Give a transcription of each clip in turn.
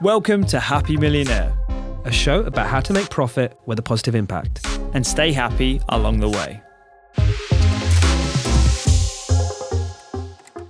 Welcome to Happy Millionaire, a show about how to make profit with a positive impact and stay happy along the way.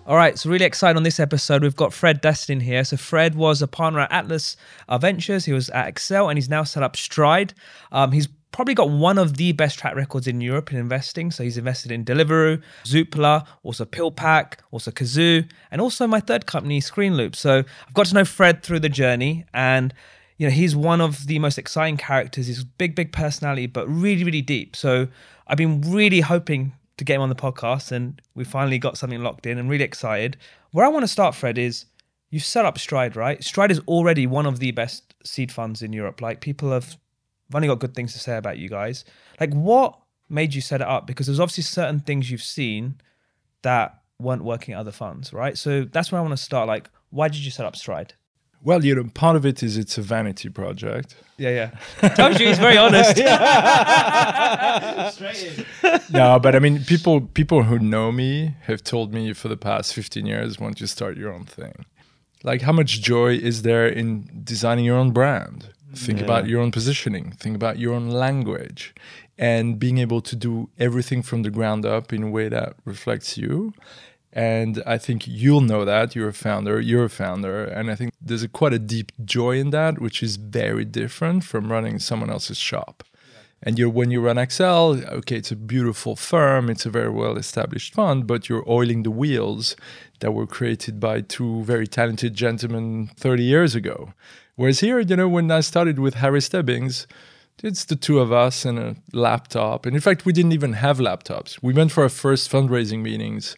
All right, so really excited on this episode. We've got Fred Destin here. So Fred was a partner at Atlas Ventures. He was at Accel, and he's now set up Stride. Um, he's probably got one of the best track records in Europe in investing. So he's invested in Deliveroo, Zoopla, also PillPack, also Kazoo, and also my third company, Screenloop. So I've got to know Fred through the journey, and you know he's one of the most exciting characters. He's big, big personality, but really, really deep. So I've been really hoping to get him on the podcast, and we finally got something locked in. I'm really excited. Where I want to start, Fred, is you set up Stride, right? Stride is already one of the best seed funds in Europe. Like people have I've only got good things to say about you guys. Like, what made you set it up? Because there's obviously certain things you've seen that weren't working at other funds, right? So that's where I want to start. Like, why did you set up Stride? Well, you know, part of it is it's a vanity project. Yeah, yeah. Told you he's very honest. no, but I mean, people people who know me have told me for the past 15 years, want to start your own thing. Like, how much joy is there in designing your own brand? Think yeah. about your own positioning, think about your own language, and being able to do everything from the ground up in a way that reflects you. And I think you'll know that you're a founder, you're a founder. And I think there's a, quite a deep joy in that, which is very different from running someone else's shop. And you're when you run Accel, okay, it's a beautiful firm, it's a very well established fund, but you're oiling the wheels that were created by two very talented gentlemen 30 years ago. Whereas here, you know, when I started with Harry Stebbings, it's the two of us and a laptop. And in fact, we didn't even have laptops. We went for our first fundraising meetings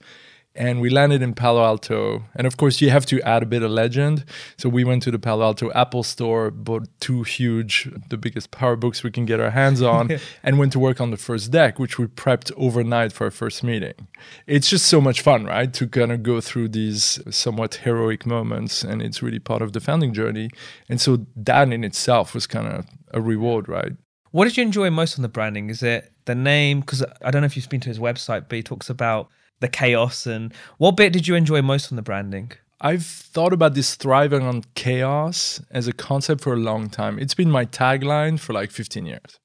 and we landed in Palo Alto. And of course, you have to add a bit of legend. So we went to the Palo Alto Apple store, bought two huge, the biggest power books we can get our hands on, and went to work on the first deck, which we prepped overnight for our first meeting. It's just so much fun, right? To kind of go through these somewhat heroic moments. And it's really part of the founding journey. And so that in itself was kind of a reward, right? What did you enjoy most on the branding? Is it the name? Because I don't know if you've been to his website, but he talks about the chaos and what bit did you enjoy most on the branding? I've thought about this thriving on chaos as a concept for a long time. It's been my tagline for like 15 years.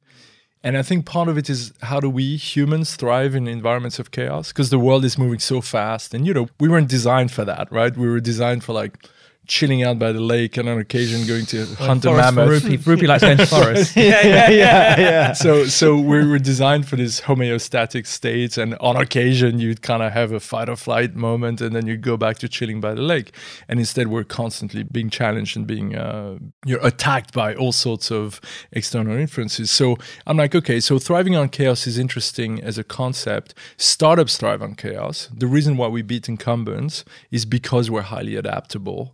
And I think part of it is how do we humans thrive in environments of chaos? Because the world is moving so fast. And, you know, we weren't designed for that, right? We were designed for like chilling out by the lake and on occasion going to well, hunt a mammoth. Rupy, Rupy likes going to forest. yeah, yeah, yeah, yeah. So, so we were designed for this homeostatic state, and on occasion you'd kind of have a fight or flight moment, and then you go back to chilling by the lake. And instead, we're constantly being challenged and being uh, you're attacked by all sorts of external influences. So I'm like, okay, so thriving on chaos is interesting as a concept. Startups thrive on chaos. The reason why we beat incumbents is because we're highly adaptable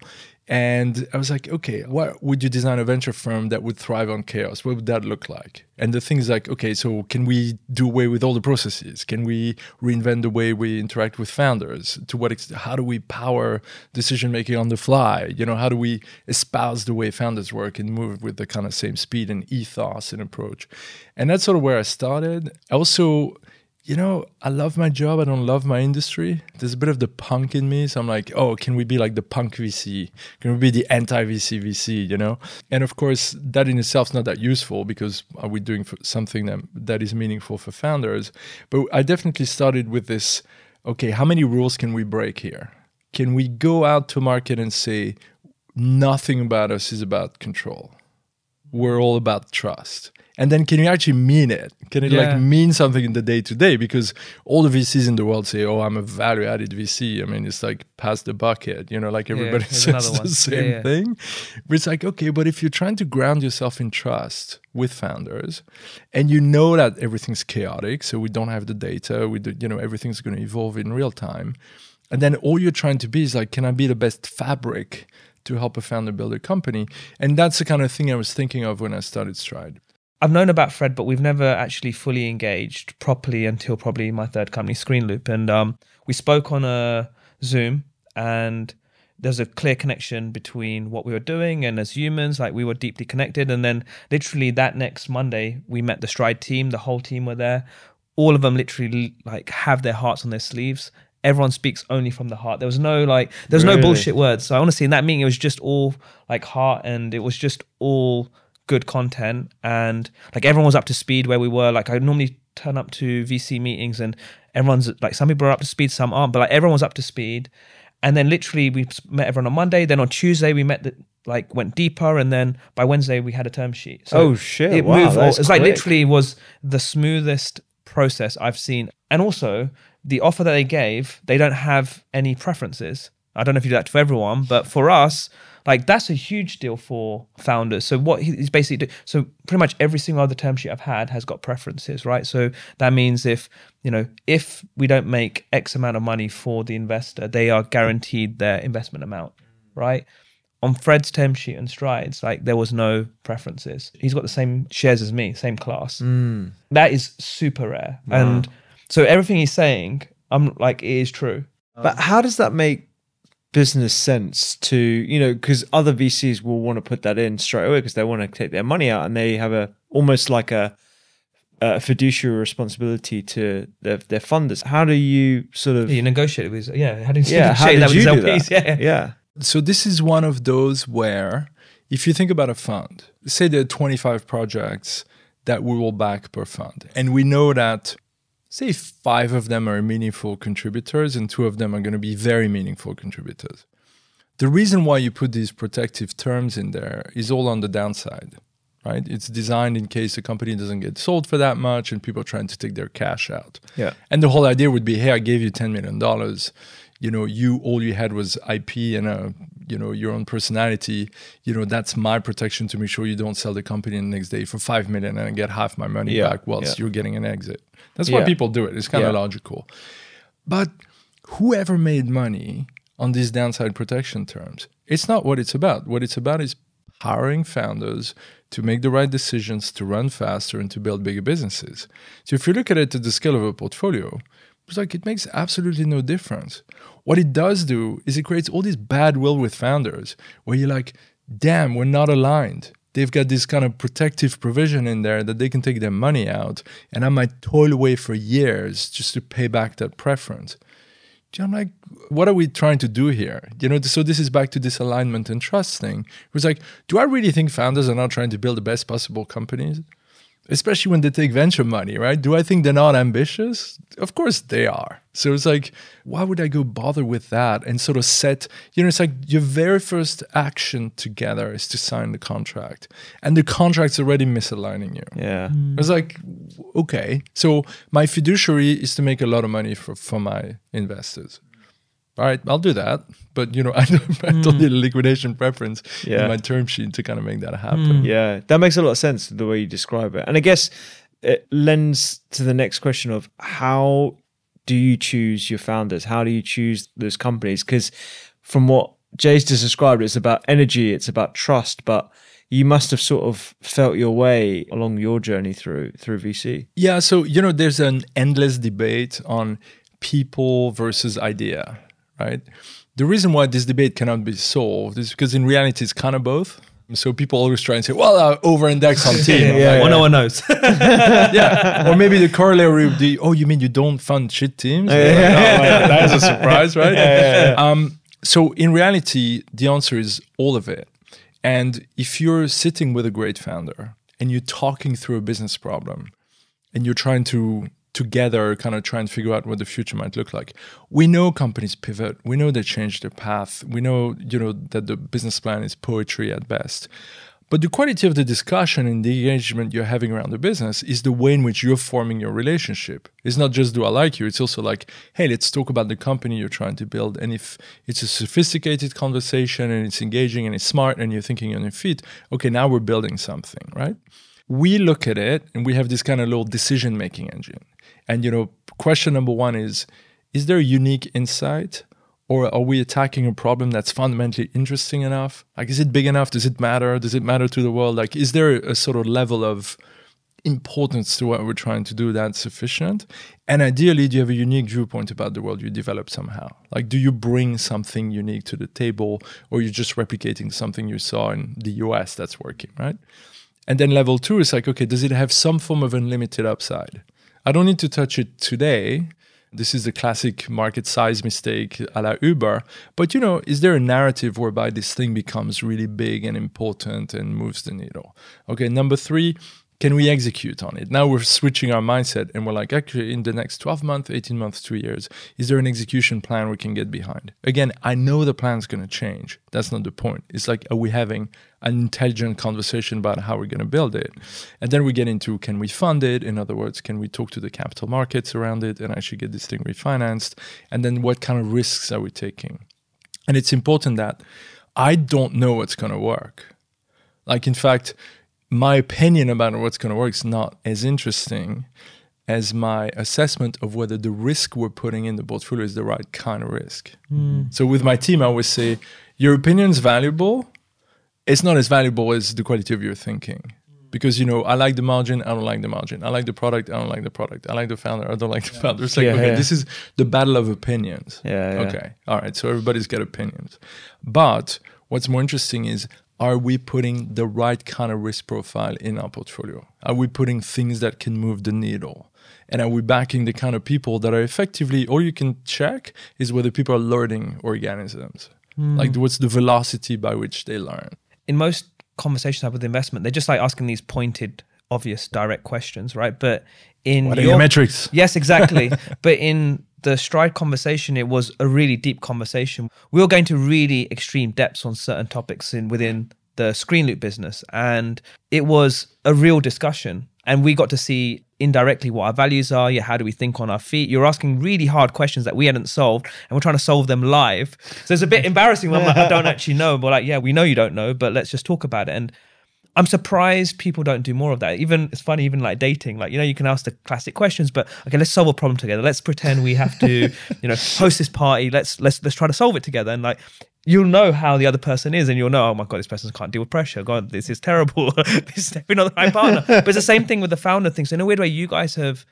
and I was like, okay, what would you design a venture firm that would thrive on chaos? What would that look like? And the thing is like, okay, so can we do away with all the processes? Can we reinvent the way we interact with founders? To what extent? How do we power decision making on the fly? You know, how do we espouse the way founders work and move with the kind of same speed and ethos and approach? And that's sort of where I started. Also, you know, I love my job. I don't love my industry. There's a bit of the punk in me. So I'm like, oh, can we be like the punk VC? Can we be the anti VC VC, you know? And of course, that in itself is not that useful because are we doing something that, that is meaningful for founders? But I definitely started with this okay, how many rules can we break here? Can we go out to market and say, nothing about us is about control? We're all about trust and then can you actually mean it? Can it yeah. like mean something in the day to day because all the vcs in the world say oh i'm a value added vc i mean it's like past the bucket you know like everybody yeah, says the same yeah, thing. But it's like okay but if you're trying to ground yourself in trust with founders and you know that everything's chaotic so we don't have the data we do, you know everything's going to evolve in real time and then all you're trying to be is like can i be the best fabric to help a founder build a company? And that's the kind of thing i was thinking of when i started stride I've known about Fred, but we've never actually fully engaged properly until probably my third company, Screenloop. And um, we spoke on a Zoom, and there's a clear connection between what we were doing and as humans, like we were deeply connected. And then literally that next Monday, we met the Stride team. The whole team were there. All of them literally like have their hearts on their sleeves everyone speaks only from the heart. There was no like, there was no bullshit words. So honestly, in that meeting, it was just all like heart, and it was just all good content, and like everyone was up to speed where we were. Like I normally turn up to VC meetings, and everyone's like, some people are up to speed, some aren't, but like everyone was up to speed. And then literally we met everyone on Monday. Then on Tuesday we met the like went deeper, and then by Wednesday we had a term sheet. So Oh, shit. It Wow, moved. all- It's like literally was the smoothest process I've seen. And also the offer that they gave, they don't have any preferences. I don't know if you do that to everyone, but for us, like that's a huge deal for founders. So what he's basically do, so pretty much every single other term sheet I've had has got preferences, right? So that means if you know if we don't make X amount of money for the investor, they are guaranteed their investment amount, right? On Fred's term sheet and strides, like there was no preferences. He's got the same shares as me, same class. Hmm. That is super rare, and so everything he's saying, I'm like, it is true. But how does that make business sense to, you know, because other VCs will want to put that in straight away because they want to take their money out and they have a almost like a, a fiduciary responsibility to their, their funders. How do you sort of, You negotiate with, yeah. How do you yeah, how negotiate did that with you his do LPs? that? Yeah. yeah. So this is one of those where, if you think about a fund, say there are 25 projects that we will back per fund, and we know that, say, five of them are meaningful contributors and two of them are going to be very meaningful contributors. The reason why you put these protective terms in there is all on the downside, right? It's designed in case the company doesn't get sold for that much and people are trying to take their cash out. Yeah. And the whole idea would be, hey, I gave you ten million dollars. You know, you all you had was IP and a, you know, your own personality. You know, that's my protection to make sure you don't sell the company the next day for five million and I get half my money Yeah, back whilst yeah. you're getting an exit. That's why Yeah. people do it. It's kind of Yeah. logical. But whoever made money on these downside protection terms, it's not what it's about. What it's about is powering founders to make the right decisions, to run faster, and to build bigger businesses. So if you look at it at the scale of a portfolio, it's like it makes absolutely no difference. What it does do is it creates all this bad will with founders where you're like, damn, we're not aligned. They've got this kind of protective provision in there that they can take their money out, and I might toil away for years just to pay back that preference. I'm like, what are we trying to do here? You know, so this is back to this alignment and trust thing. It was like, do I really think founders are not trying to build the best possible companies? Especially when they take venture money, right? Do I think they're not ambitious? Of course they are. So it's like, why would I go bother with that and sort of set, you know, it's like your very first action together is to sign the contract. And the contract's already misaligning you. Yeah. Mm. I was like, okay. So my fiduciary is to make a lot of money for, for my investors. All right, I'll do that. But you know, I don't, I don't hmm. need a liquidation preference Yeah. in my term sheet to kind of make that happen. Hmm. Yeah, that makes a lot of sense the way you describe it. And I guess it lends to the next question of how do you choose your founders? How do you choose those companies? Because from what Jay's just described, it's about energy, it's about trust, but you must have sort of felt your way along your journey through through VC. Yeah, so you know, there's an endless debate on people versus idea, right? The reason why this debate cannot be solved is because in reality it's kind of both. So people always try and say, "Well, I over-index on team." I'm Yeah, like, Well, no one knows. yeah. Or maybe the corollary would be, oh, you mean you don't fund shit teams? Like, oh, that is a surprise, right? Um, so in reality, the answer is all of it. And if you're sitting with a great founder and you're talking through a business problem and you're trying to together kind of try and figure out what the future might look like. We know companies pivot. We know they change their path. We know, you know, that the business plan is poetry at best. But the quality of the discussion and the engagement you're having around the business is the way in which you're forming your relationship. It's not just do I like you, it's also like, hey, let's talk about the company you're trying to build. And if it's a sophisticated conversation and it's engaging and it's smart and you're thinking on your feet, okay, now we're building something, right? We look at it and we have this kind of little decision making engine. And you know, question number one is is there a unique insight? Or are we attacking a problem that's fundamentally interesting enough? Like, is it big enough? Does it matter? Does it matter to the world? Like, is there a sort of level of importance to what we're trying to do that's sufficient? And ideally, do you have a unique viewpoint about the world you develop somehow? Like, do you bring something unique to the table, or you're just replicating something you saw in the US that's working, right? And then level two is like, okay, does it have some form of unlimited upside? I don't need to touch it today, This is the classic market size mistake a la Uber. But you know, is there a narrative whereby this thing becomes really big and important and moves the needle? Okay, number three, can we execute on it? Now we're switching our mindset and we're like, actually, in the next 12 months, 18 months, two years, is there an execution plan we can get behind? Again, I know the plan's going to change. That's not the point. It's like, are we having an intelligent conversation about how we're going to build it? And then we get into can we fund it? In other words, can we talk to the capital markets around it and actually get this thing refinanced? And then what kind of risks are we taking? And it's important that I don't know what's going to work. Like, in fact, my opinion about what's going to work is not as interesting as my assessment of whether the risk we're putting in the portfolio is the right kind of risk. Mm. So with my team, I always say, your opinion is valuable. It's not as valuable as the quality of your thinking. Because you know, I like the margin, I don't like the margin. I like the product, I don't like the product. I like the founder, I don't like the founder. It's like, yeah, okay, yeah. this is the battle of opinions. Yeah, yeah. Okay. All right. So everybody's got opinions. But what's more interesting is are we putting the right kind of risk profile in our portfolio? Are we putting things that can move the needle? And are we backing the kind of people that are effectively, all you can check is whether people are learning organisms. Mm. Like, what's the velocity by which they learn? In most conversations I have with investment, they're just like asking these pointed, obvious, direct questions, right? But in what are your, your metrics? Yes, exactly. but in the stride conversation it was a really deep conversation. We were going to really extreme depths on certain topics in within the Screenloop business and it was a real discussion and we got to see indirectly what our values are yeah how do we think on our feet. You're asking really hard questions that we hadn't solved and we're trying to solve them live. So it's a bit embarrassing when like, i don't actually know but like yeah we know you don't know but let's just talk about it. And I'm surprised people don't do more of that. Even it's funny, even like dating, like you know, you can ask the classic questions, but okay, let's solve a problem together. Let's pretend we have to, you know, host this party. Let's let's let's try to solve it together. And like you'll know how the other person is, and you'll know, oh my god, this person can't deal with pressure. God, this is terrible. this is definitely not the right partner. but it's the same thing with the founder thing. So in a weird way, you guys have,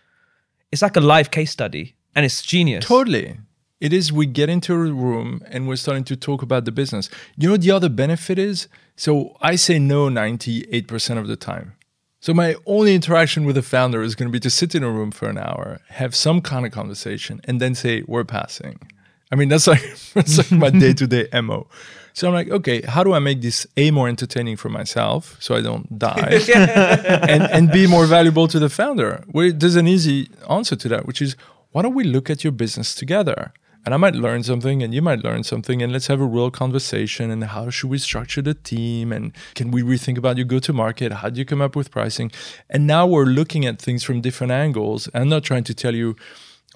it's like a live case study, and it's genius. Totally. It is we get into a room and we're starting to talk about the business. You know the other benefit is? So I say no 98% of the time. So my only interaction with the founder is going to be to sit in a room for an hour, have some kind of conversation, and then say, we're passing. I mean, that's like that's like my day-to-day MO. So I'm like, okay, how do I make this A more entertaining for myself so I don't die? and and be more valuable to the founder? Well, there's an easy answer to that, which is why don't we look at your business together? And I might learn something and you might learn something and let's have a real conversation and how should we structure the team and can we rethink about your go to market how do you come up with pricing? And now we're looking at things from different angles. I'm not trying to tell you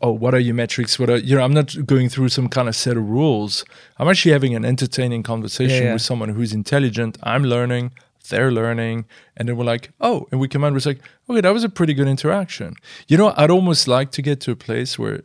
oh what are your metrics? What are you know i'm not going through some kind of set of rules. I'm actually having an entertaining conversation yeah, yeah. with someone who's intelligent. I'm learning they're learning and then we're like oh and we come out and we're like okay that was a pretty good interaction. You know i'd almost like to get to a place where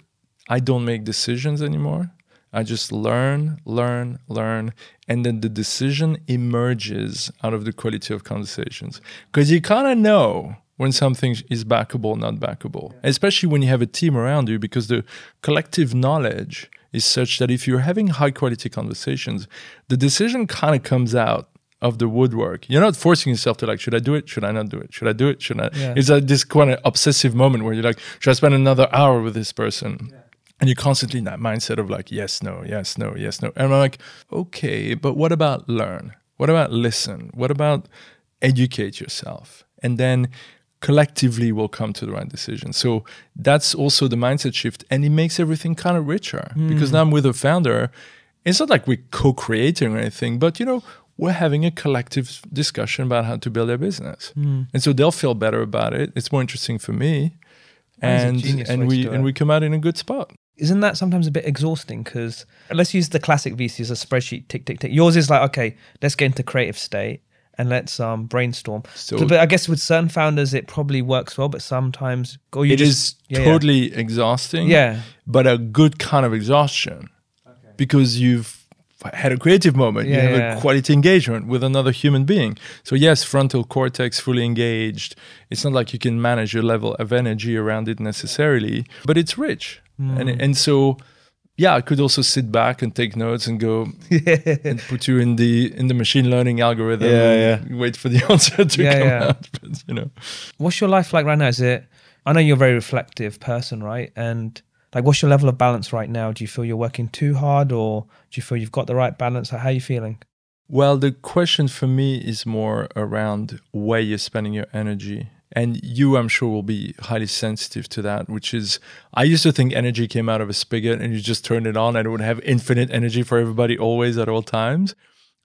I don't make decisions anymore. I just learn, learn, learn, and then the decision emerges out of the quality of conversations. Because you kind of know when something is backable, not backable, especially when you have a team around you, because the collective knowledge is such that if you're having high quality conversations, the decision kind of comes out of the woodwork. You're not forcing yourself to like, should I do it? Should I not do it? Should I do it? Should I? Yeah. It's like this kind of obsessive moment where you're like, should I spend another hour with this person? Yeah and you're constantly in that mindset of like yes no yes no yes no. And i'm like okay but what about learn? What about listen? What about educate yourself? And then collectively we'll come to the right decision. So that's also the mindset shift and it makes everything kind of richer. Mm. because now i'm with a founder it's not like we're co-creating or anything but you know we're having a collective discussion about how to build their business. Mm. and so they'll feel better about it. It's more interesting for me. And and we and we come out in a good spot isn't that sometimes a bit exhausting? Because let's use the classic VC as a spreadsheet, tick, tick, tick. Yours is like, okay, let's get into creative state and let's um, brainstorm. So, but I guess with certain founders, it probably works well, but sometimes or you it just, is yeah, totally yeah. exhausting. Yeah, but a good kind of exhaustion okay. because you've had a creative moment. Yeah, you have yeah. a quality engagement with another human being. So yes, frontal cortex fully engaged. It's not like you can manage your level of energy around it necessarily, but it's rich. Mm. And and so yeah, I could also sit back and take notes and go and put you in the in the machine learning algorithm. Yeah, yeah. Wait for the answer to yeah, come yeah. out. But, you know, what's your life like right now? Is it? I know you're a very reflective person, right? And Like, what's your level of balance right now? Do you feel you're working too hard, or do you feel you've got the right balance? How are you feeling? Well, the question for me is more around where you're spending your energy. And you, I'm sure, will be highly sensitive to that, which is, I used to think energy came out of a spigot and you just turn it on and it would have infinite energy for everybody always at all times.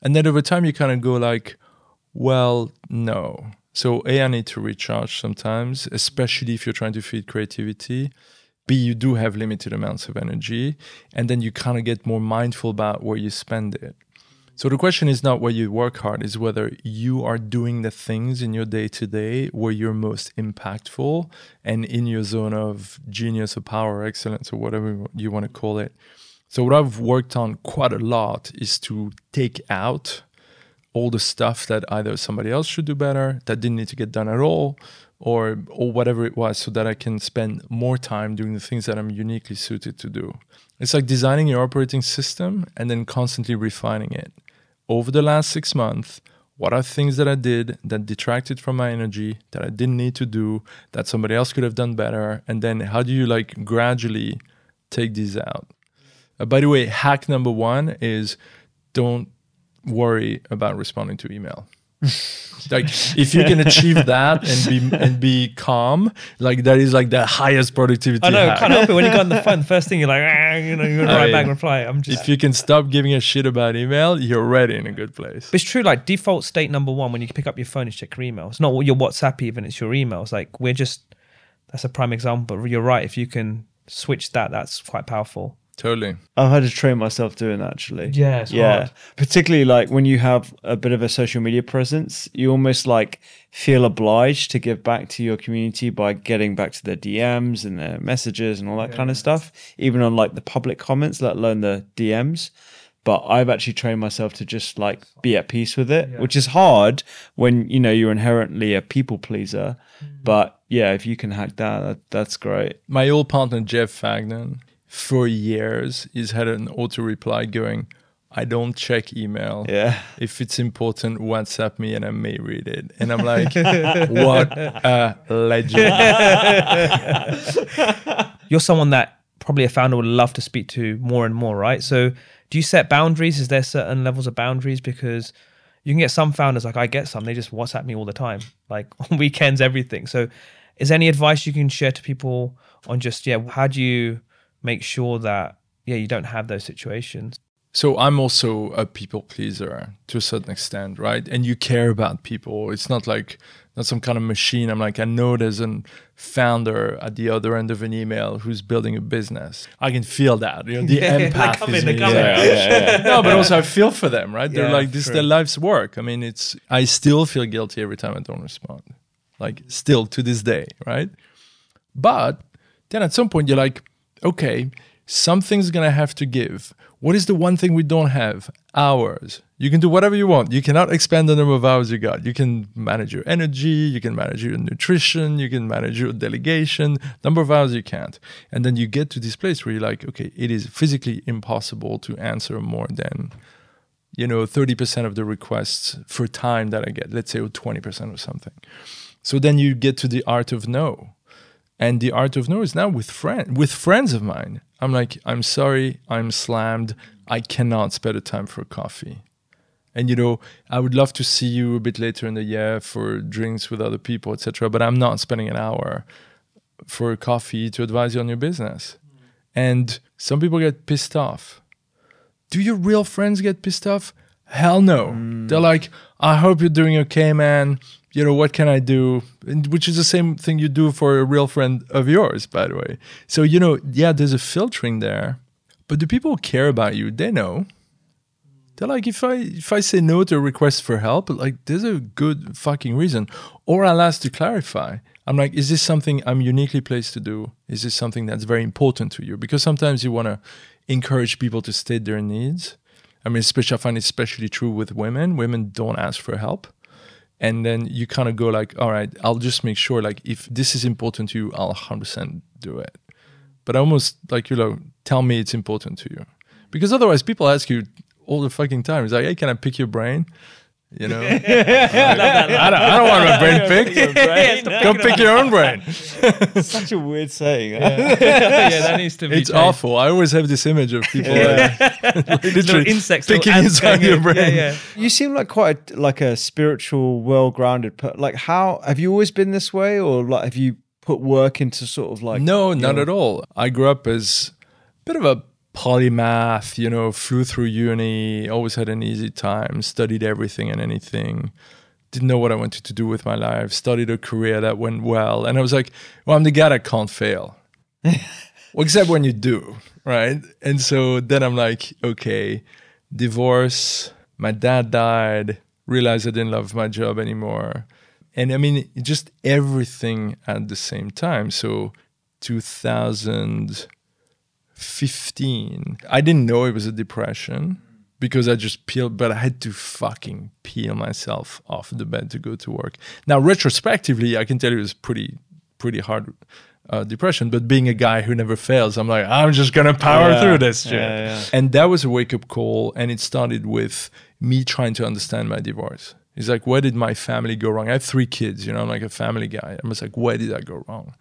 And then over time, you kind of go like, well, no. So, A, I need to recharge sometimes, especially if you're trying to feed creativity. B, you do have limited amounts of energy. And then you kind of get more mindful about where you spend it. So the question is not where you work hard, is whether you are doing the things in your day to day where you're most impactful and in your zone of genius or power or excellence or whatever you want to call it. So what I've worked on quite a lot is to take out all the stuff that either somebody else should do better, that didn't need to get done at all, or or whatever it was, so that I can spend more time doing the things that I'm uniquely suited to do. It's like designing your operating system and then constantly refining it. Over the last six months, what are things that I did that detracted from my energy that I didn't need to do that somebody else could have done better? And then how do you like gradually take these out? Uh, by the way, hack number one is don't worry about responding to email. Like if you can achieve that and be and be calm, like that is like the highest productivity. I know, hack. can't help it. When you got on the phone, first thing you're like, ah, you know, you're gonna I back reply. I'm just. If you can stop giving a shit about email, you're already in a good place. But it's true, like default state number one when you pick up your phone is check your email. It's not your WhatsApp even, it's your emails. Like we're just that's a prime example. But you're right, if you can switch that, that's quite powerful. Totally. I've had to train myself doing that actually. Yeah, it's yeah. hard. Particularly like when you have a bit of a social media presence, you almost like feel obliged to give back to your community by getting back to their DMs and their messages and all that kind of stuff, even on like the public comments, let alone the DMs. But I've actually trained myself to just like be at peace with it, which is hard when you know you're inherently a people pleaser. Mm. But yeah, if you can hack that, that that's great. My old partner Jeff Fagnan, for years, he's had an auto reply going, I don't check email. Yeah. If it's important, WhatsApp me and I may read it. And I'm like, what a legend. You're someone that probably a founder would love to speak to more and more, right? So do you set boundaries? Is there certain levels of boundaries? Because you can get some founders, like I get some, they just WhatsApp me all the time, like on weekends, everything. So is there any advice you can share to people on just, yeah, how do you make sure that, yeah, you don't have those situations? So I'm also a people pleaser to a certain extent, right? And you care about people. It's not like not some kind of machine. I'm like, I know there's a founder at the other end of an email who's building a business. I can feel that. You know, the Yeah, they're empath coming, is they're me. coming. Yeah. no, but also I feel for them, right? They're Yeah, like this is their life's work. I mean, it's I still feel guilty every time I don't respond. Like still to this day, right? But then at some point you're like, okay, something's gonna have to give. What is the one thing we don't have? Hours. You can do whatever you want. You cannot expand the number of hours you got. You can manage your energy, you can manage your nutrition, you can manage your delegation. Number of hours you can't. And then you get to this place where you're like, okay, it is physically impossible to answer more than you know 30% of the requests for time that I get, let's say or 20% or something. So then you get to the art of no. And the art of no is now with friend with friends of mine. I'm like, I'm sorry, I'm slammed. I cannot spare the time for coffee. And you know, I would love to see you a bit later in the year for drinks with other people, etc. But I'm not spending an hour for coffee to advise you on your business. And some people get pissed off. Do your real friends get pissed off? Hell no. Mm. They're like, I hope you're doing okay, man. You know, what can I do? And which is the same thing you do for a real friend of yours, by the way. So, you know, yeah, there's a filtering there. But the people care about you, they know. They're like, if I if I say no to a request for help, like there's a good fucking reason. Or I'll ask to clarify. I'm like, is this something I'm uniquely placed to do? Is this something that's very important to you? Because sometimes you want to encourage people to state their needs. I mean, especially I find it especially true with women. Women don't ask for help. And then you kind of go like, all right, I'll just make sure like if this is important to you, I'll 100% do it. But almost like, you know, tell me it's important to you. Because otherwise people ask you all the fucking time. It's like, hey, can I pick your brain? You know, I, don't, I don't want my brain picked. Go pick your own brain. Such a weird saying. yeah, that needs to be. It's changed. awful. I always have this image of people Yeah. like, Little literally insects, picking inside your brain. Yeah, yeah. You seem like quite a, like a spiritual, well-grounded. Per- like, how have you always been this way, or like have you put work into sort of like? no, not your- at all. I grew up as a bit of a polymath, you know, flew through uni, always had an easy time, studied everything and anything. Didn't know what I wanted to do with my life, studied a career that went well. And I was like, well, I'm the guy that can't fail. well, except when you do, right? And so then I'm like, okay, divorce, my dad died, realized I didn't love my job anymore. And I mean, just everything at the same time. So 2015, I didn't know it was a depression because I just peeled, but I had to fucking peel myself off the bed to go to work. Now, retrospectively, I can tell you it was pretty, pretty hard uh, depression. But being a guy who never fails, I'm like, I'm just gonna power Yeah. through this shit. Yeah, yeah. And that was a wake up call. And it started with me trying to understand my divorce. It's like, where did my family go wrong? I have three kids, you know, I'm like a family guy. I was like, where did I go wrong?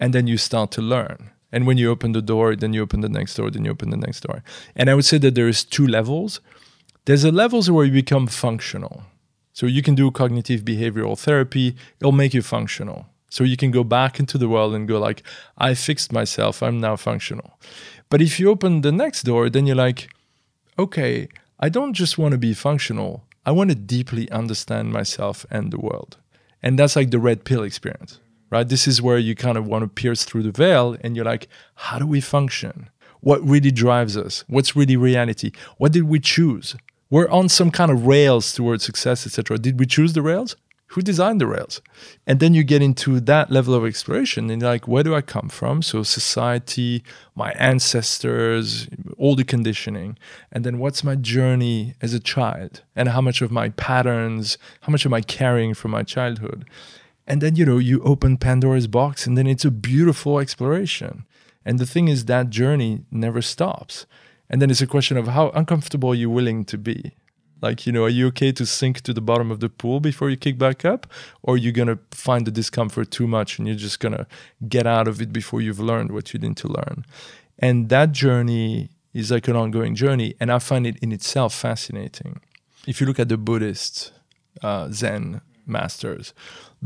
And then you start to learn. And when you open the door, then you open the next door, then you open the next door. And I would say that there is two levels. There's a levels where you become functional. So you can do cognitive behavioral therapy, it'll make you functional. So you can go back into the world and go like, I fixed myself, I'm now functional. But if you open the next door, then you're like, okay, I don't just want to be functional. I want to deeply understand myself and the world. And that's like the red pill experience, right? This is where you kind of want to pierce through the veil and you're like, how do we function? What really drives us? What's really reality? What did we choose? We're on some kind of rails towards success, etc. Did we choose the rails? Who designed the rails? And then you get into that level of exploration and you're like, where do I come from? So society, my ancestors, all the conditioning. And then what's my journey as a child? And how much of my patterns, how much am I carrying from my childhood? And then, you know, you open Pandora's box and then it's a beautiful exploration. And the thing is that journey never stops. And then it's a question of how uncomfortable are you willing to be? Like, you know, are you okay to sink to the bottom of the pool before you kick back up? Or you're to find the discomfort too much and you're just to get out of it before you've learned what you need to learn? And that journey is like an ongoing journey. And I find it in itself fascinating. If you look at the Buddhist uh, Zen masters,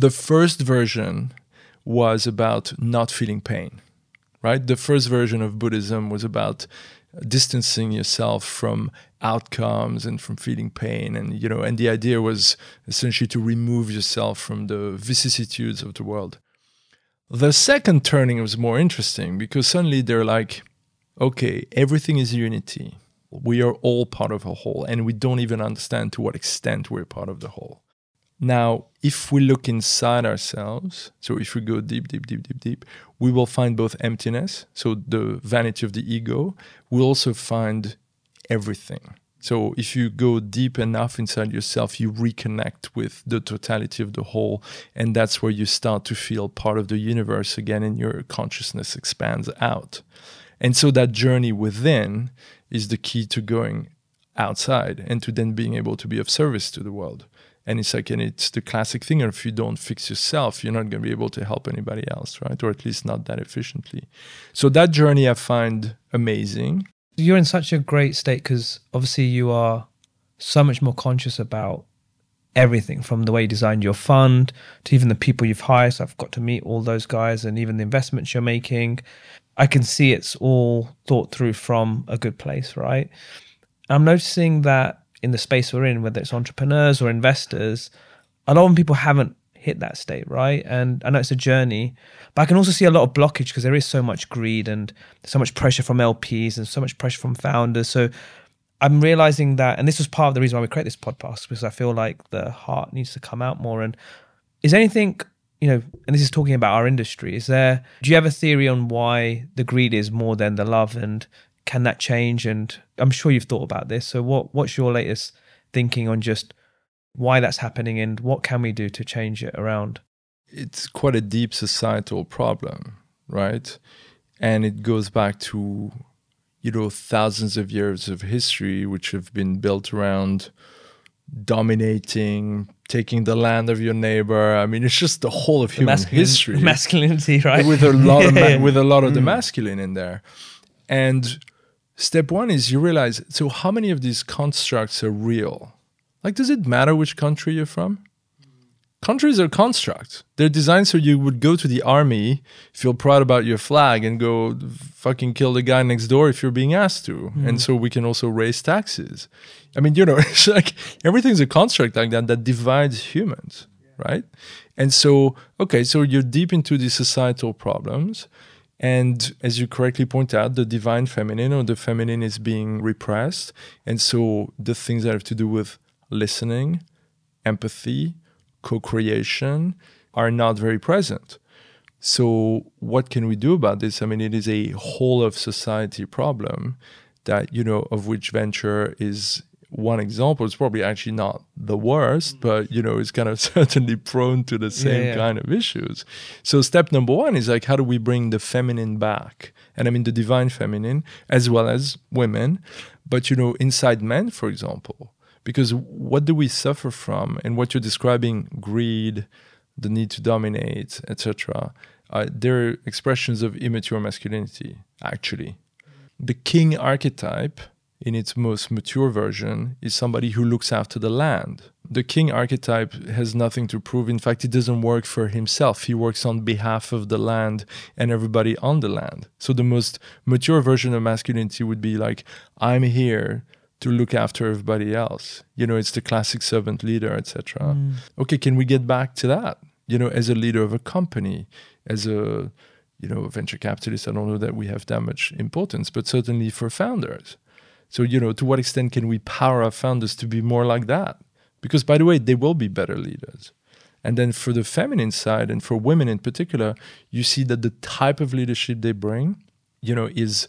the first version was about not feeling pain, right? The first version of Buddhism was about distancing yourself from outcomes and from feeling pain. And you know and the idea was essentially to remove yourself from the vicissitudes of the world. The second turning was more interesting because suddenly they're like okay everything is unity. We are all part of a whole and we don't even understand to what extent we're part of the whole now, if we look inside ourselves, so if we go deep, deep, deep, deep, deep, we will find both emptiness, so the vanity of the ego. We'll also find everything. So if you go deep enough inside yourself, you reconnect with the totality of the whole. And that's where you start to feel part of the universe again, and your consciousness expands out. And so that journey within is the key to going outside and to then being able to be of service to the world. And it's like, and it's the classic thing. If you don't fix yourself, you're not going to be able to help anybody else, right? Or at least not that efficiently. So that journey I find amazing. You're in such a great state because obviously you are so much more conscious about everything from the way you designed your fund to even the people you've hired. So I've got to meet all those guys and even the investments you're making. I can see it's all thought through from a good place, right? I'm noticing that in the space we're in, whether it's entrepreneurs or investors, a lot of people haven't hit that state, right? And I know it's a journey, but I can also see a lot of blockage because there is so much greed and so much pressure from LPs and so much pressure from founders. So I'm realizing that, and this was part of the reason why we create this podcast because I feel like the heart needs to come out more. And is anything, you know, and this is talking about our industry, is there, do you have a theory on why the greed is more than the love and can that change? And I'm sure you've thought about this. So what, what's your latest thinking on just why that's happening and what can we do to change it around? It's quite a deep societal problem, right? And it goes back to, you know, thousands of years of history, which have been built around dominating, taking the land of your neighbor. I mean, it's just the whole of human Masculine- history masculinity, right? with a lot of ma- with a lot of the mm. masculine in there. And step one is you realize so how many of these constructs are real? Like, does it matter which country you're from? Countries are constructs. They're designed so you would go to the army, feel proud about your flag, and go fucking kill the guy next door if you're being asked to. Hmm. And so we can also raise taxes. I mean, you know, it's like everything's a construct like that that divides humans, right? And so, okay, so you're deep into these societal problems. And as you correctly point out, the divine feminine or the feminine is being repressed. And so the things that have to do with listening, empathy, co creation are not very present. So, what can we do about this? I mean, it is a whole of society problem that, you know, of which venture is one example. It's probably actually not the worst, but, you know, it's kind of certainly prone to the same yeah. kind of issues. So, step number one is like, how do we bring the feminine back? And I mean, the divine feminine as well as women, but, you know, inside men, for example. Because what do we suffer from? And what you're describing, greed, the need to dominate, etc., uh, they're expressions of immature masculinity, actually. The king archetype, in its most mature version, is somebody who looks after the land. The king archetype has nothing to prove. In fact, he doesn't work for himself. He works on behalf of the land and everybody on the land. So the most mature version of masculinity would be like, I'm here to look after everybody else. You know, it's the classic servant leader, etc. Mm. Okay, can we get back to that? You know, as a leader of a company, as a you know venture capitalist, I don't know that we have that much importance, but certainly for founders. So you know, to what extent can we power our founders to be more like that? Because by the way, they will be better leaders. And then for the feminine side and for women in particular, you see that the type of leadership they bring, you know, is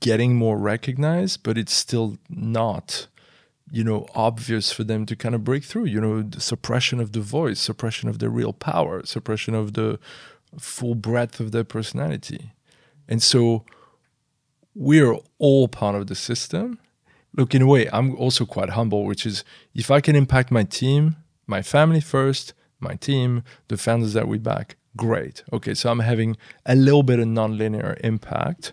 getting more recognized, but it's still not, you know, obvious for them to kind of break through. You know, the suppression of the voice, suppression of their real power, suppression of the full breadth of their personality. And so we're all part of the system. Look, in a way, I'm also quite humble, which is if I can impact my team, my family first, my team, the founders that we back, great. Okay, so I'm having a little bit of nonlinear impact.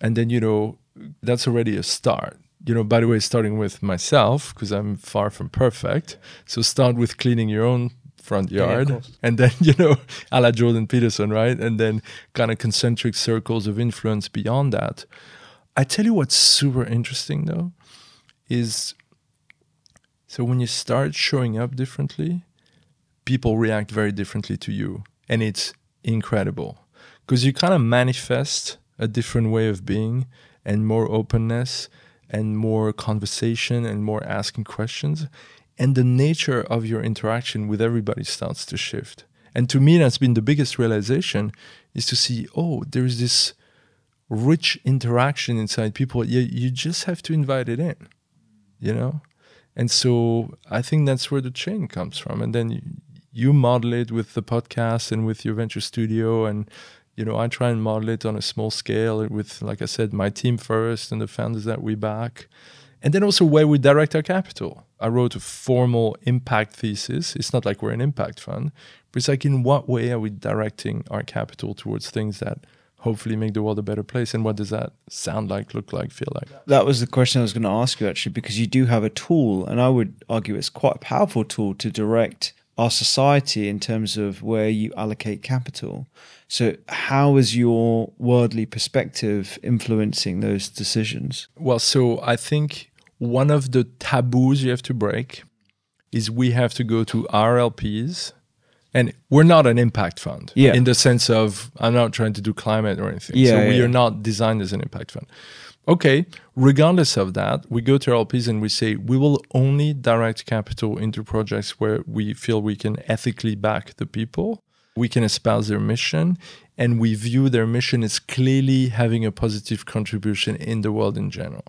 And then, you know, that's already a start. You know, by the way, starting with myself, because I'm far from perfect. So start with cleaning your own front yard. course. and then, you know, a la Jordan Peterson, right? And then kind of concentric circles of influence beyond that. I tell you what's super interesting though is so when you start showing up differently, people react very differently to you. And it's incredible because you kind of manifest a different way of being and more openness and more conversation and more asking questions. And the nature of your interaction with everybody starts to shift. And to me, that's been the biggest realization is to see, oh, there's this rich interaction inside people. You, you just have to invite it in, you know? And so I think that's where the chain comes from. And then you, you model it with the podcast and with your venture studio. And, you know, I try and model it on a small scale with, like I said, my team first and the founders that we back. And then also where we direct our capital. I wrote a formal impact thesis. It's not like we're an impact fund, but it's like in what way are we directing our capital towards things that hopefully make the world a better place? And what does that sound like, look like, feel like? That was the question I was going to ask you actually, because you do have a tool, and I would argue it's quite a powerful tool to direct our society in terms of where you allocate capital. So, how is your worldly perspective influencing those decisions? Well, so I think one of the taboos you have to break is we have to go to RLPs. And we're not an impact fund Yeah. in the sense of I'm not trying to do climate or anything. Yeah, so we yeah. are not designed as an impact fund. Okay, regardless of that, we go to RLPs and we say we will only direct capital into projects where we feel we can ethically back the people, we can espouse their mission, and we view their mission as clearly having a positive contribution in the world in general.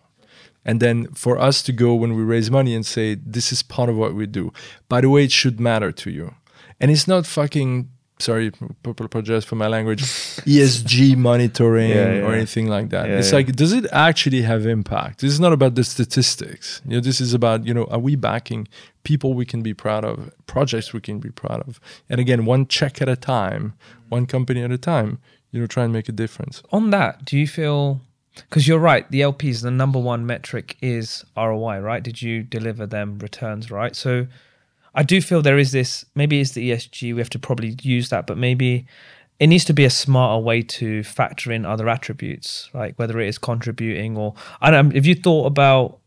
And then for us to go when we raise money and say, this is part of what we do. By the way, it should matter to you. And it's not fucking sorry, apologize for my language, ESG monitoring Yeah, yeah. or anything like that. Yeah, it's yeah. like, does it actually have impact? This is not about the statistics. You know, this is about, you know, are we backing people we can be proud of, projects we can be proud of? And again, one check at a time, one company at a time, you know, try and make a difference. On that, do you feel because you're right, the LPs, the number one metric is ROI, right? Did you deliver them returns, right? So I do feel there is this maybe it's the ESG, we have to probably use that, but maybe it needs to be a smarter way to factor in other attributes, like whether it is contributing or I don't if you thought about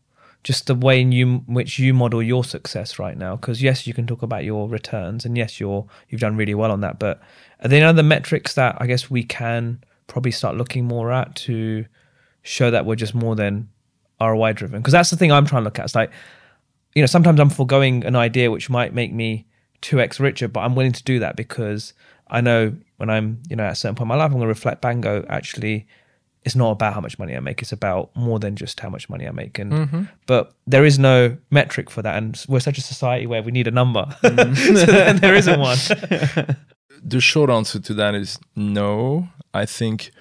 just the way in you which you model your success right now because yes you can talk about your returns and yes you're you've done really well on that but are there other metrics that i guess we can probably start looking more at to show that we're just more than roi driven because that's the thing i'm trying to look at it's like you know sometimes i'm foregoing an idea which might make me 2x richer but i'm willing to do that because i know when i'm you know at a certain point in my life i'm going to reflect back and go actually it's not about how much money I make. It's about more than just how much money I make. And mm-hmm. but there is no metric for that, and we're such a society where we need a number, mm-hmm. so there isn't one. the short answer to that is no. I think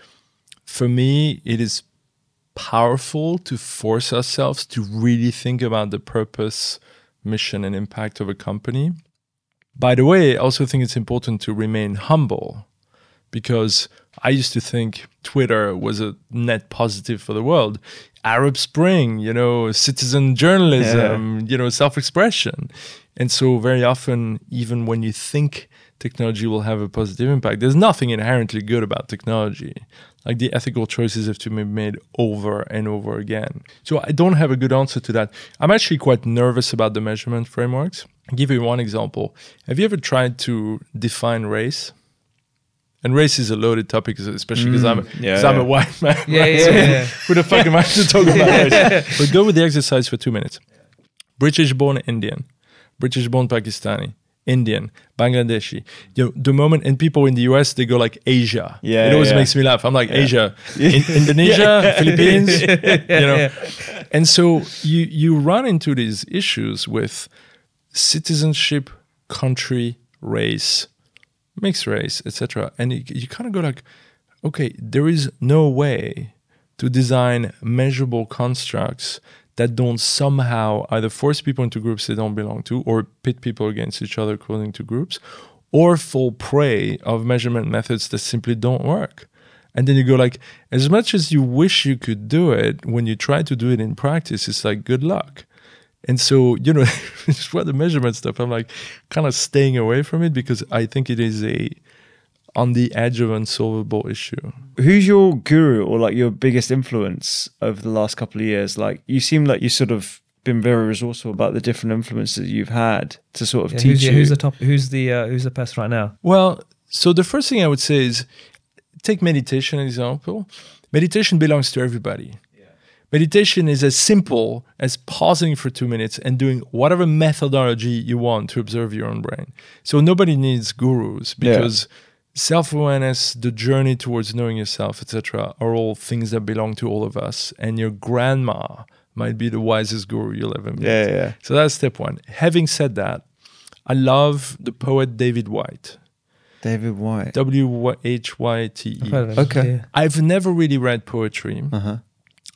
for me, it is powerful to force ourselves to really think about the purpose, mission, and impact of a company. By the way, I also think it's important to remain humble because I used to think Twitter was a net positive for the world. Arab Spring, you know, citizen journalism, you know, self expression. And so, very often, even when you think technology will have a positive impact, there's nothing inherently good about technology. Like the ethical choices have to be made over and over again. So, I don't have a good answer to that. I'm actually quite nervous about the measurement frameworks. I'll give you one example. Have you ever tried to define race? And race is a loaded topic, especially because I'm, mm, yeah, 'cause I'm a white man. Yeah, right? yeah, So yeah. Who the fuck am I to talk about race? But go with the exercise for two minutes. British born Indian, British born Pakistani, Indian, Bangladeshi. You know, the moment, and people in the US, they go like Asia. Yeah, It always yeah. makes me laugh. I'm like, Asia, in, Indonesia, Philippines, you know. And so you, you run into these issues with citizenship, country, race, mixed race, etc. And you, you kind of go like, okay, there is no way to design measurable constructs that don't somehow either force people into groups they don't belong to or pit people against each other according to groups or fall prey of measurement methods that simply don't work. And then you go like, as much as you wish you could do it, when you try to do it in practice, it's like good luck. And so, you know, it's what the measurement stuff, I'm like kind of staying away from it because I think it is a on the edge of unsolvable issue. Who's your guru or like your biggest influence over the last couple of years? Like you seem like you sort of been very resourceful about the different influences you've had to sort of Yeah, teach who's, you. who's the top? Who's the uh, who's the person right now? Well, so the first thing I would say is take meditation as example. Meditation belongs to everybody. Meditation is as simple as pausing for two minutes and doing whatever methodology you want to observe your own brain. So nobody needs gurus Yeah. Because self-awareness, the journey towards knowing yourself, etc., are all things that belong to all of us. And your grandma might be the wisest guru you'll ever meet. yeah, yeah. So that's step one. Having said that, I love the poet David Whyte. David Whyte. W H Y T I've E. heard of him. Okay. Yeah. I've never really read poetry. Uh-huh.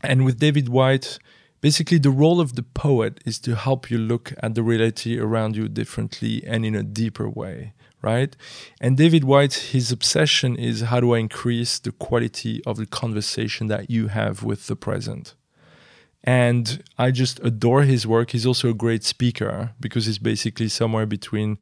And with David Whyte, basically the role of the poet is to help you look at the reality around you differently and in a deeper way, right? And David Whyte, his obsession is how do I increase the quality of the conversation that you have with the present? And I just adore his work. He's also a great speaker because he's basically somewhere between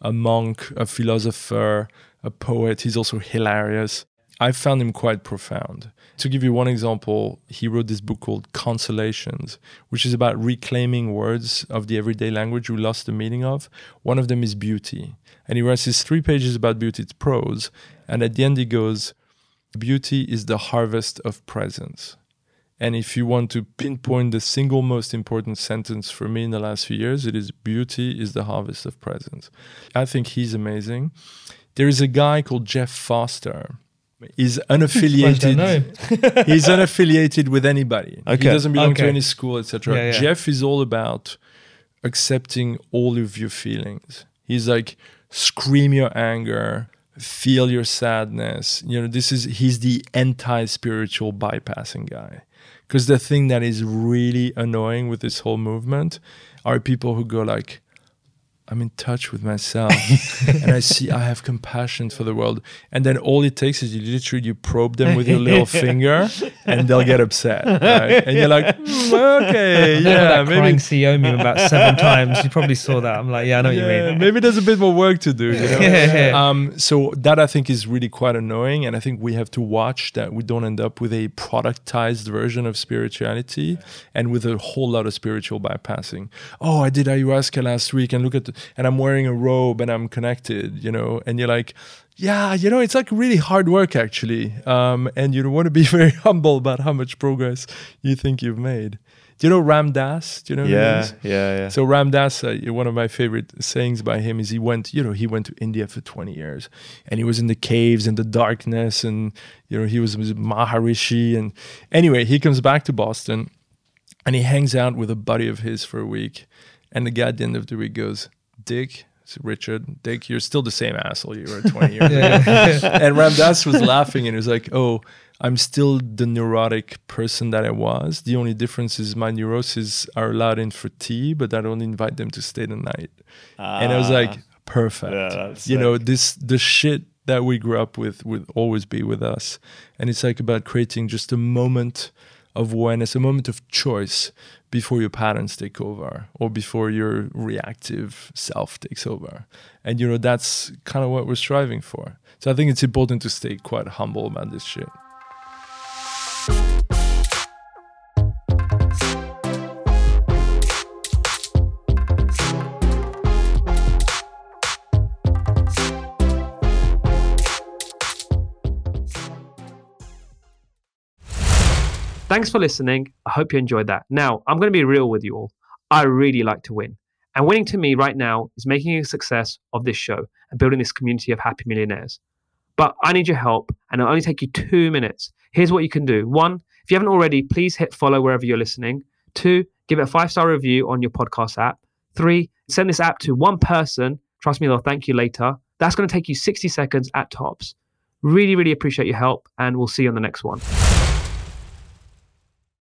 a monk, a philosopher, a poet. He's also hilarious. I found him quite profound. To give you one example, he wrote this book called Consolations, which is about reclaiming words of the everyday language we lost the meaning of. One of them is beauty. And he writes these three pages about beauty, it's prose. And at the end, he goes, Beauty is the harvest of presence. And if you want to pinpoint the single most important sentence for me in the last few years, it is beauty is the harvest of presence. I think he's amazing. There is a guy called Jeff Foster. He's unaffiliated. he's unaffiliated with anybody. He doesn't belong to any school, etc. Yeah, yeah. Jeff is all about accepting all of your feelings. He's like scream your anger, feel your sadness. You know, this is he's the anti-spiritual bypassing guy. Because the thing that is really annoying with this whole movement are people who go like, I'm in touch with myself and I see I have compassion for the world. And then all it takes is you literally you probe them with your little finger and they'll get upset. Right? And you're like, mm, okay, yeah, that maybe crying CEO meme about seven times. You probably saw that. I'm like, yeah, I know what you mean. maybe there's a bit more work to do. You know? Yeah. Um, so that I think is really quite annoying, and I think we have to watch that we don't end up with a productized version of spirituality and with a whole lot of spiritual bypassing. Oh, I did ayahuasca last week, and look at, the, and I'm wearing a robe and I'm connected, you know, and you're like. Yeah, you know, it's like really hard work actually. Um, and you want to be very humble about how much progress you think you've made. Do you know Ram Dass? Do you know Yeah, yeah, yeah. So Ram Dass, uh, one of my favorite sayings by him is he went, you know, he went to India for 20 years and he was in the caves and the darkness and, you know, he was, was Maharishi. And anyway, he comes back to Boston and he hangs out with a buddy of his for a week. And the guy at the end of the week goes, Dick, Richard, Dick, you're still the same asshole you were 20 years ago. and Ram Dass was laughing and he was like, oh, I'm still the neurotic person that I was. The only difference is my neuroses are allowed in for tea, but I don't invite them to stay the night. and I was ah. like, perfect. Yeah, you know, this the shit that we grew up with would always be with us. And it's like about creating just a moment of awareness, a moment of choice before your patterns take over or before your reactive self takes over. And you know, that's kind of what we're striving for. So I think it's important to stay quite humble about this shit. Thanks for listening. I hope you enjoyed that. Now, I'm going to be real with you all. I really like to win. And winning to me right now is making a success of this show and building this community of happy millionaires. But I need your help, and it'll only take you two minutes. Here's what you can do. One, if you haven't already, please hit follow wherever you're listening. Two, give it a five star review on your podcast app. Three, send this app to one person. Trust me, they'll thank you later. That's going to take you 60 seconds at tops. Really, really appreciate your help, and we'll see you on the next one.